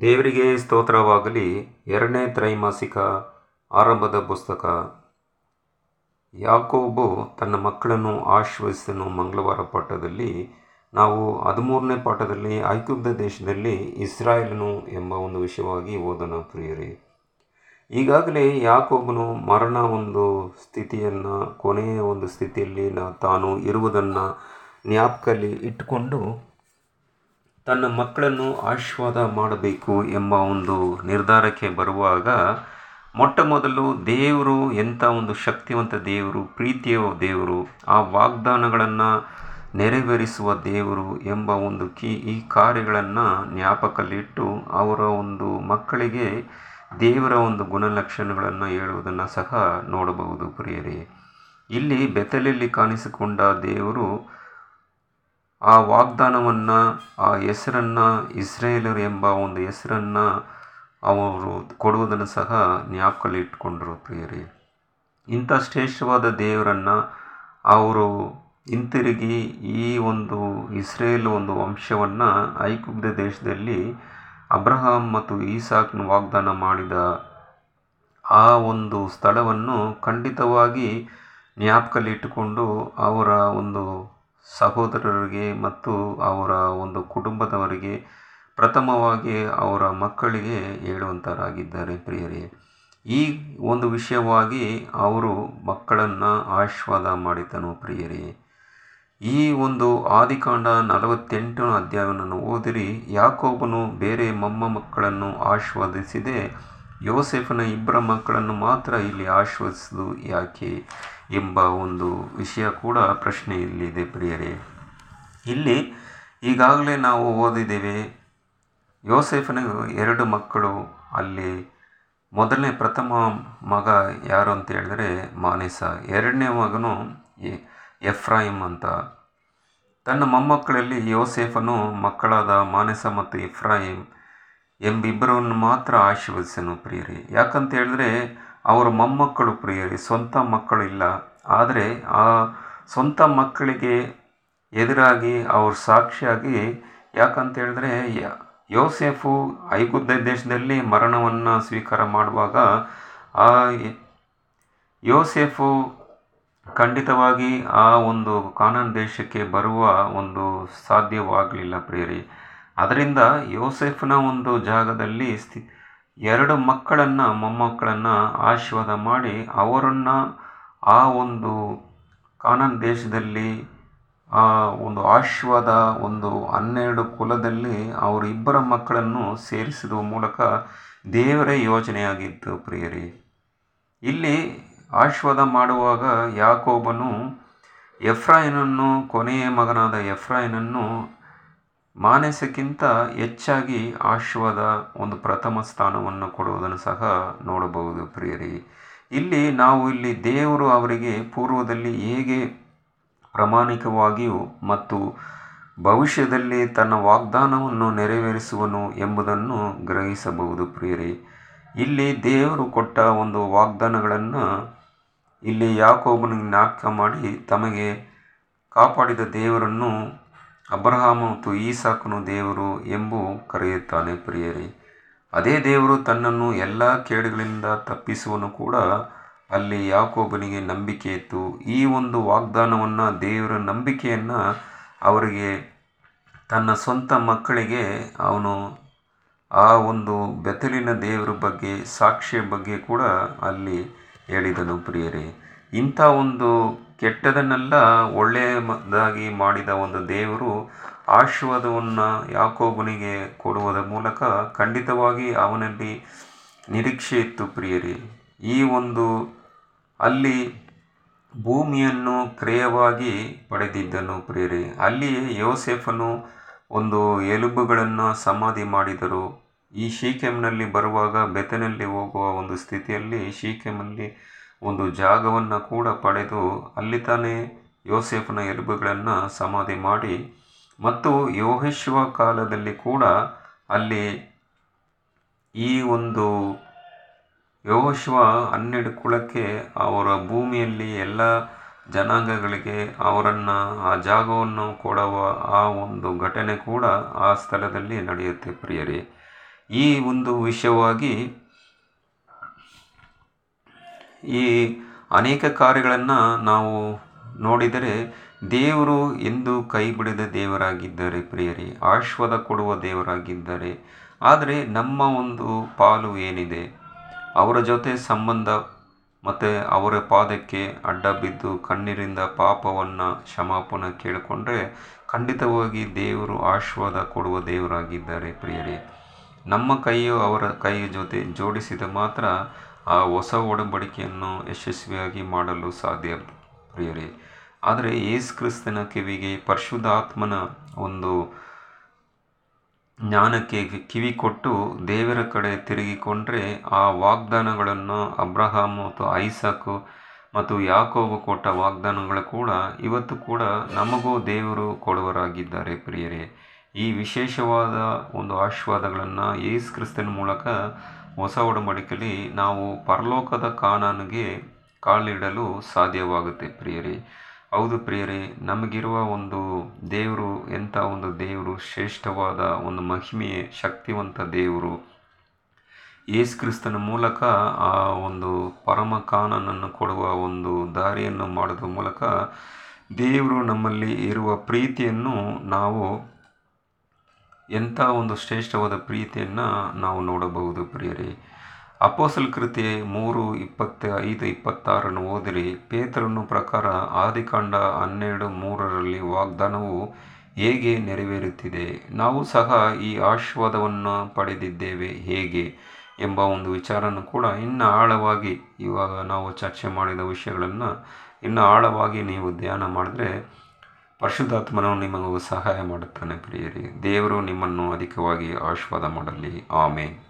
ದೇವರಿಗೆ ಸ್ತೋತ್ರವಾಗಲಿ. ಎರಡನೇ ತ್ರೈಮಾಸಿಕ ಆರಂಭದ ಪುಸ್ತಕ. ಯಾಕೋಬು ತನ್ನ ಮಕ್ಕಳನ್ನು ಆಶ್ವಸಿಸನು ಮಂಗಳವಾರ ಪಾಠದಲ್ಲಿ, ನಾವು ಹದಿಮೂರನೇ ಪಾಠದಲ್ಲಿ ಐಕ್ಯುಬ್ಧ ದೇಶದಲ್ಲಿ ಇಸ್ರಾಯೇಲನು ಎಂಬ ಒಂದು ವಿಷಯವಾಗಿ ಓದೋಣ ಪ್ರಿಯರಿ. ಈಗಾಗಲೇ ಯಾಕೋಬನು ಮರಣ ಒಂದು ಸ್ಥಿತಿಯನ್ನು, ಕೊನೆಯ ಒಂದು ಸ್ಥಿತಿಯಲ್ಲಿ ನಾ- ತಾನು ಇರುವುದನ್ನು ಜ್ಞಾಪಕಲ್ಲಿ ಇಟ್ಟುಕೊಂಡು ತನ್ನ ಮಕ್ಕಳನ್ನು ಆಶೀರ್ವಾದ ಮಾಡಬೇಕು ಎಂಬ ಒಂದು ನಿರ್ಧಾರಕ್ಕೆ ಬರುವಾಗ ಮೊಟ್ಟ ಮೊದಲು ದೇವರು ಎಂಥ ಒಂದು ಶಕ್ತಿವಂತ ದೇವರು, ಪ್ರೀತಿಯ ದೇವರು, ಆ ವಾಗ್ದಾನಗಳನ್ನು ನೆರವೇರಿಸುವ ದೇವರು ಎಂಬ ಒಂದು ಕಿ, ಈ ಕಾರ್ಯಗಳನ್ನು ಜ್ಞಾಪಕಲ್ಲಿಟ್ಟು ಅವರ ಒಂದು ಮಕ್ಕಳಿಗೆ ದೇವರ ಒಂದು ಗುಣಲಕ್ಷಣಗಳನ್ನು ಹೇಳುವುದನ್ನು ಸಹ ನೋಡಬಹುದು ಪ್ರಿಯರೇ. ಇಲ್ಲಿ ಬೆತ್ತಲಲ್ಲಿ ಕಾಣಿಸಿಕೊಂಡ ದೇವರು ಆ ವಾಗ್ದಾನವನ್ನು, ಆ ಹೆಸರನ್ನು, ಇಸ್ರೇಲರು ಎಂಬ ಒಂದು ಹೆಸರನ್ನು ಅವರು ಕೊಡುವುದನ್ನು ಸಹ ಜ್ಞಾಪಕಲ್ಲಿ ಇಟ್ಕೊಂಡ್ರು ಪ್ರಿಯರೇ. ಇಂಥ ಶ್ರೇಷ್ಠವಾದ ದೇವರನ್ನು ಅವರು ಹಿಂತಿರುಗಿ ಈ ಒಂದು ಇಸ್ರೇಲ್ ಒಂದು ವಂಶವನ್ನು ಐಕುಬ್ದ ದೇಶದಲ್ಲಿ ಅಬ್ರಹಾಂ ಮತ್ತು ಈಸಾಕ್ನ ವಾಗ್ದಾನ ಮಾಡಿದ ಆ ಒಂದು ಸ್ಥಳವನ್ನು ಖಂಡಿತವಾಗಿ ಜ್ಞಾಪಕಲ್ಲಿಟ್ಟುಕೊಂಡು ಅವರ ಒಂದು ಸಹೋದರರಿಗೆ ಮತ್ತು ಅವರ ಒಂದು ಕುಟುಂಬದವರಿಗೆ ಪ್ರಥಮವಾಗಿ ಅವರ ಮಕ್ಕಳಿಗೆ ಹೇಳುವಂತರಾಗಿದ್ದಾರೆ ಪ್ರಿಯರೇ. ಈ ಒಂದು ವಿಷಯವಾಗಿ ಅವರು ಮಕ್ಕಳನ್ನು ಆಶೀರ್ವಾದ ಮಾಡಿದನು ಪ್ರಿಯರೇ. ಈ ಒಂದು ಆದಿಕಾಂಡ ನಲವತ್ತೆಂಟನೇ ಅಧ್ಯಾಯವನ್ನು ಓದಿರಿ. ಯಾಕೋಬನು ಬೇರೆ ಮೊಮ್ಮ ಮಕ್ಕಳನ್ನು ಆಶೀರ್ವದಿಸಿದೆ. ಯೋಸೆಫನ ಇಬ್ಬರ ಮಕ್ಕಳನ್ನು ಮಾತ್ರ ಇಲ್ಲಿ ಆಶೀರ್ವದಿಸುವುದು ಯಾಕೆ ಎಂಬ ಒಂದು ವಿಷಯ ಕೂಡ ಪ್ರಶ್ನೆ ಇಲ್ಲಿದೆ ಪ್ರಿಯರೇ. ಇಲ್ಲಿ ಈಗಾಗಲೇ ನಾವು ಓದಿದ್ದೇವೆ, ಯೋಸೆಫನ ಎರಡು ಮಕ್ಕಳು, ಅಲ್ಲಿ ಮೊದಲನೇ ಪ್ರಥಮ ಮಗ ಯಾರು ಅಂತ ಹೇಳಿದ್ರೆ ಮಾನೇಸ, ಎರಡನೇ ಮಗನು ಎಫ್ರಾಹಿಮ್ ಅಂತ. ತನ್ನ ಮೊಮ್ಮಕ್ಕಳಲ್ಲಿ ಯೋಸೇಫನು ಮಕ್ಕಳಾದ ಮಾನಸ ಮತ್ತು ಇಫ್ರಾಯಿಮ್ ಎಂಬಿಬ್ಬರನ್ನು ಮಾತ್ರ ಆಶೀರ್ವದಿಸನು ಪ್ರಿಯರೇ. ಯಾಕಂತ ಹೇಳಿದ್ರೆ, ಅವರ ಮೊಮ್ಮಕ್ಕಳು ಪ್ರಿಯರೇ, ಸ್ವಂತ ಮಕ್ಕಳು ಇಲ್ಲ. ಆದರೆ ಆ ಸ್ವಂತ ಮಕ್ಕಳಿಗೆ ಎದುರಾಗಿ ಅವ್ರ ಸಾಕ್ಷಿಯಾಗಿ, ಯಾಕಂತ ಹೇಳಿದ್ರೆ ಯೋಸೆಫು ಐಗುದ್ದ ದೇಶದಲ್ಲಿ ಮರಣವನ್ನು ಸ್ವೀಕಾರ ಮಾಡುವಾಗ, ಆ ಯೋಸೇಫು ಖಂಡಿತವಾಗಿ ಆ ಒಂದು ಕಾನೂನು ದೇಶಕ್ಕೆ ಬರುವ ಒಂದು ಸಾಧ್ಯವಾಗಲಿಲ್ಲ ಪ್ರಿಯರೇ. ಅದರಿಂದ ಯೋಸೆಫ್ನ ಒಂದು ಜಾಗದಲ್ಲಿ ಸ್ಥಿ, ಎರಡು ಮಕ್ಕಳನ್ನು, ಮೊಮ್ಮಕ್ಕಳನ್ನು ಆಶೀರ್ವಾದ ಮಾಡಿ ಅವರನ್ನು ಆ ಒಂದು ಕಾನನ್ ದೇಶದಲ್ಲಿ, ಆ ಒಂದು ಆಶೀರ್ವಾದ ಒಂದು ಹನ್ನೆರಡು ಕುಲದಲ್ಲಿ ಅವರಿಬ್ಬರ ಮಕ್ಕಳನ್ನು ಸೇರಿಸುವ ಮೂಲಕ ದೇವರೇ ಯೋಜನೆಯಾಗಿತ್ತು ಪ್ರಿಯರಿ. ಇಲ್ಲಿ ಆಶೀರ್ವಾದ ಮಾಡುವಾಗ ಯಾಕೋಬನು ಎಫ್ರಾಯನನ್ನು, ಕೊನೆಯ ಮಗನಾದ ಎಫ್ರಾಯನನ್ನು ಮಾನಸಕ್ಕಿಂತ ಹೆಚ್ಚಾಗಿ ಆಶ್ವದ ಒಂದು ಪ್ರಥಮ ಸ್ಥಾನವನ್ನು ಕೊಡುವುದನ್ನು ಸಹ ನೋಡಬಹುದು ಪ್ರಿಯರಿ. ಇಲ್ಲಿ ನಾವು ಇಲ್ಲಿ ದೇವರು ಅವರಿಗೆ ಪೂರ್ವದಲ್ಲಿ ಹೇಗೆ ಪ್ರಾಮಾಣಿಕವಾಗಿಯೂ ಮತ್ತು ಭವಿಷ್ಯದಲ್ಲಿ ತನ್ನ ವಾಗ್ದಾನವನ್ನು ನೆರವೇರಿಸುವನು ಎಂಬುದನ್ನು ಗ್ರಹಿಸಬಹುದು ಪ್ರಿಯರಿ. ಇಲ್ಲಿ ದೇವರು ಕೊಟ್ಟ ಒಂದು ವಾಗ್ದಾನಗಳನ್ನು ಇಲ್ಲಿ ಯಾಕೋಬನಿಗೆ ಜ್ಞಾಪಕ ಮಾಡಿ ತಮಗೆ ಕಾಪಾಡಿದ ದೇವರನ್ನು ಅಬ್ರಹಾಮ ಮತ್ತು ಈಸಾಕನು ದೇವರು ಎಂಬು ಕರೆಯುತ್ತಾನೆ ಪ್ರಿಯರೇ. ಅದೇ ದೇವರು ತನ್ನನ್ನು ಎಲ್ಲ ಕೇಡುಗಳಿಂದ ತಪ್ಪಿಸುವನು ಕೂಡ ಅಲ್ಲಿ ಯಾಕೋಬನಿಗೆ ನಂಬಿಕೆ ಇತ್ತು. ಈ ಒಂದು ವಾಗ್ದಾನವನ್ನು ದೇವರ ನಂಬಿಕೆಯನ್ನು ಅವರಿಗೆ, ತನ್ನ ಸ್ವಂತ ಮಕ್ಕಳಿಗೆ ಅವನು ಆ ಒಂದು ಬೆತಲಿನ ದೇವರ ಬಗ್ಗೆ, ಸಾಕ್ಷಿಯ ಬಗ್ಗೆ ಕೂಡ ಅಲ್ಲಿ ಹೇಳಿದನು ಪ್ರಿಯರೇ. ಇಂಥ ಒಂದು ಕೆಟ್ಟದನ್ನೆಲ್ಲ ಒಳ್ಳೆಯದಾಗಿ ಮಾಡಿದ ಒಂದು ದೇವರು ಆಶೀರ್ವಾದವನ್ನು ಯಾಕೋಬನಿಗೆ ಕೊಡುವುದರ ಮೂಲಕ ಖಂಡಿತವಾಗಿ ಅವನಲ್ಲಿ ನಿರೀಕ್ಷೆ ಇತ್ತು ಪ್ರಿಯರಿ. ಈ ಒಂದು ಅಲ್ಲಿ ಭೂಮಿಯನ್ನು ಕ್ರಯವಾಗಿ ಪಡೆದಿದ್ದನು ಪ್ರಿಯರಿ. ಅಲ್ಲಿ ಯೋಸೆಫನು ಒಂದು ಎಲುಬುಗಳನ್ನು ಸಮಾಧಿ ಮಾಡಿದರು. ಈ ಶೀಕೆಮ್ನಲ್ಲಿ ಬರುವಾಗ ಬೆತನಲ್ಲಿ ಹೋಗುವ ಒಂದು ಸ್ಥಿತಿಯಲ್ಲಿ ಶೀಕೆಮಲ್ಲಿ ಒಂದು ಜಾಗವನ್ನು ಕೂಡ ಪಡೆದು ಅಲ್ಲಿ ತಾನೇ ಯೋಸೆಫನ ಎಲುಬುಗಳನ್ನು ಸಮಾಧಿ ಮಾಡಿ ಮತ್ತು ಯೋಹೇಶ್ವ ಕಾಲದಲ್ಲಿ ಕೂಡ ಅಲ್ಲಿ ಈ ಒಂದು ಯೋಶ್ವ ಹನ್ನೆರಡು ಕುಳಕ್ಕೆ ಅವರ ಭೂಮಿಯಲ್ಲಿ ಎಲ್ಲ ಜನಾಂಗಗಳಿಗೆ ಅವರನ್ನು ಆ ಜಾಗವನ್ನು ಕೊಡುವ ಆ ಒಂದು ಘಟನೆ ಕೂಡ ಆ ಸ್ಥಳದಲ್ಲಿ ನಡೆಯುತ್ತೆ ಪ್ರಿಯರೇ. ಈ ಒಂದು ವಿಷಯವಾಗಿ ಈ ಅನೇಕ ಕಾರ್ಯಗಳನ್ನು ನಾವು ನೋಡಿದರೆ ದೇವರು ಎಂದು ಕೈ ಬಿಡದ ದೇವರಾಗಿದ್ದಾರೆ ಪ್ರಿಯರೇ, ಆಶ್ವದ ಕೊಡುವ ದೇವರಾಗಿದ್ದಾರೆ. ಆದರೆ ನಮ್ಮ ಒಂದು ಪಾಲು ಏನಿದೆ? ಅವರ ಜೊತೆ ಸಂಬಂಧ ಮತ್ತು ಅವರ ಪಾದಕ್ಕೆ ಅಡ್ಡ ಬಿದ್ದು ಕಣ್ಣೀರಿಂದ ಪಾಪವನ್ನು ಕ್ಷಮಾಪನ ಕೇಳಿಕೊಂಡ್ರೆ ಖಂಡಿತವಾಗಿ ದೇವರು ಆಶ್ವಾದ ಕೊಡುವ ದೇವರಾಗಿದ್ದಾರೆ ಪ್ರಿಯರೇ. ನಮ್ಮ ಕೈಯು ಅವರ ಕೈಯ ಜೊತೆ ಜೋಡಿಸಿದ ಮಾತ್ರ ಆ ಹೊಸ ಒಡಂಬಡಿಕೆಯನ್ನು ಯಶಸ್ವಿಯಾಗಿ ಮಾಡಲು ಸಾಧ್ಯ, ಪ್ರಿಯರೇ. ಆದರೆ ಯೇಸು ಕ್ರಿಸ್ತನ ಕಿವಿಗೆ ಪರಿಶುದ್ಧಾತ್ಮನ ಒಂದು ಜ್ಞಾನಕ್ಕೆ ಕಿವಿ ಕೊಟ್ಟು ದೇವರ ಕಡೆ ತಿರುಗಿಕೊಂಡ್ರೆ ಆ ವಾಗ್ದಾನಗಳನ್ನು ಅಬ್ರಹಾಮ್ ಮತ್ತು ಐಸಾಕು ಮತ್ತು ಯಾಕೋಬು ಕೊಟ್ಟ ವಾಗ್ದಾನಗಳು ಕೂಡ ಇವತ್ತು ಕೂಡ ನಮಗೂ ದೇವರು ಕೊಡುವರಾಗಿದ್ದಾರೆ, ಪ್ರಿಯರೇ. ಈ ವಿಶೇಷವಾದ ಒಂದು ಆಶೀರ್ವಾದಗಳನ್ನು ಯೇಸು ಕ್ರಿಸ್ತನ ಮೂಲಕ ಹೊಸ ಒಡಂಬಡಿಕೆಯಲ್ಲಿ ನಾವು ಪರಲೋಕದ ಕಾನೂನಿಗೆ ಕಾಲಿಡಲು ಸಾಧ್ಯವಾಗುತ್ತೆ ಪ್ರಿಯರೇ. ಹೌದು ಪ್ರಿಯರೇ, ನಮಗಿರುವ ಒಂದು ದೇವರು, ಎಂಥ ಒಂದು ದೇವರು, ಶ್ರೇಷ್ಠವಾದ ಒಂದು ಮಹಿಮೆಯ, ಶಕ್ತಿವಂತ ದೇವರು. ಯೇಸು ಕ್ರಿಸ್ತನ ಮೂಲಕ ಆ ಒಂದು ಪರಮ ಕಾನನನ್ನು ಕೊಡುವ ಒಂದು ದಾರಿಯನ್ನು ಮಾಡೋದ್ರ ಮೂಲಕ ದೇವರು ನಮ್ಮಲ್ಲಿ ಇರುವ ಪ್ರೀತಿಯನ್ನು ನಾವು ಎಂಥ ಒಂದು ಶ್ರೇಷ್ಠವಾದ ಪ್ರೀತಿಯನ್ನು ನಾವು ನೋಡಬಹುದು ಪ್ರಿಯರೇ. ಅಪೋಸಲ್ ಕೃತಿ ಮೂರು ಇಪ್ಪತ್ತ ಐದು ಇಪ್ಪತ್ತಾರನ್ನು ಓದಿರಿ. ಪೇತ್ರನು ಪ್ರಕಾರ ಆದಿಕಾಂಡ ಹನ್ನೆರಡು ಮೂರರಲ್ಲಿ ವಾಗ್ದಾನವು ಹೇಗೆ ನೆರವೇರುತ್ತಿದೆ? ನಾವು ಸಹ ಈ ಆಶೀರ್ವಾದವನ್ನು ಪಡೆದಿದ್ದೇವೆ. ಹೇಗೆ? ಎಂಬ ಒಂದು ವಿಚಾರನೂ ಕೂಡ ಇನ್ನು ಆಳವಾಗಿ ಇವಾಗ ನಾವು ಚರ್ಚೆ ಮಾಡಿದ ವಿಷಯಗಳನ್ನು ಇನ್ನು ಆಳವಾಗಿ ನೀವು ಧ್ಯಾನ ಮಾಡಿದ್ರೆ ಪರಿಶುದ್ಧಾತ್ಮನು ನಿಮಗೂ ಸಹಾಯ ಮಾಡುತ್ತಾನೆ ಪ್ರಿಯರಿ. ದೇವರು ನಿಮ್ಮನ್ನು ಅಧಿಕವಾಗಿ ಆಶೀರ್ವಾದ ಮಾಡಲಿ. ಆಮೇಲೆ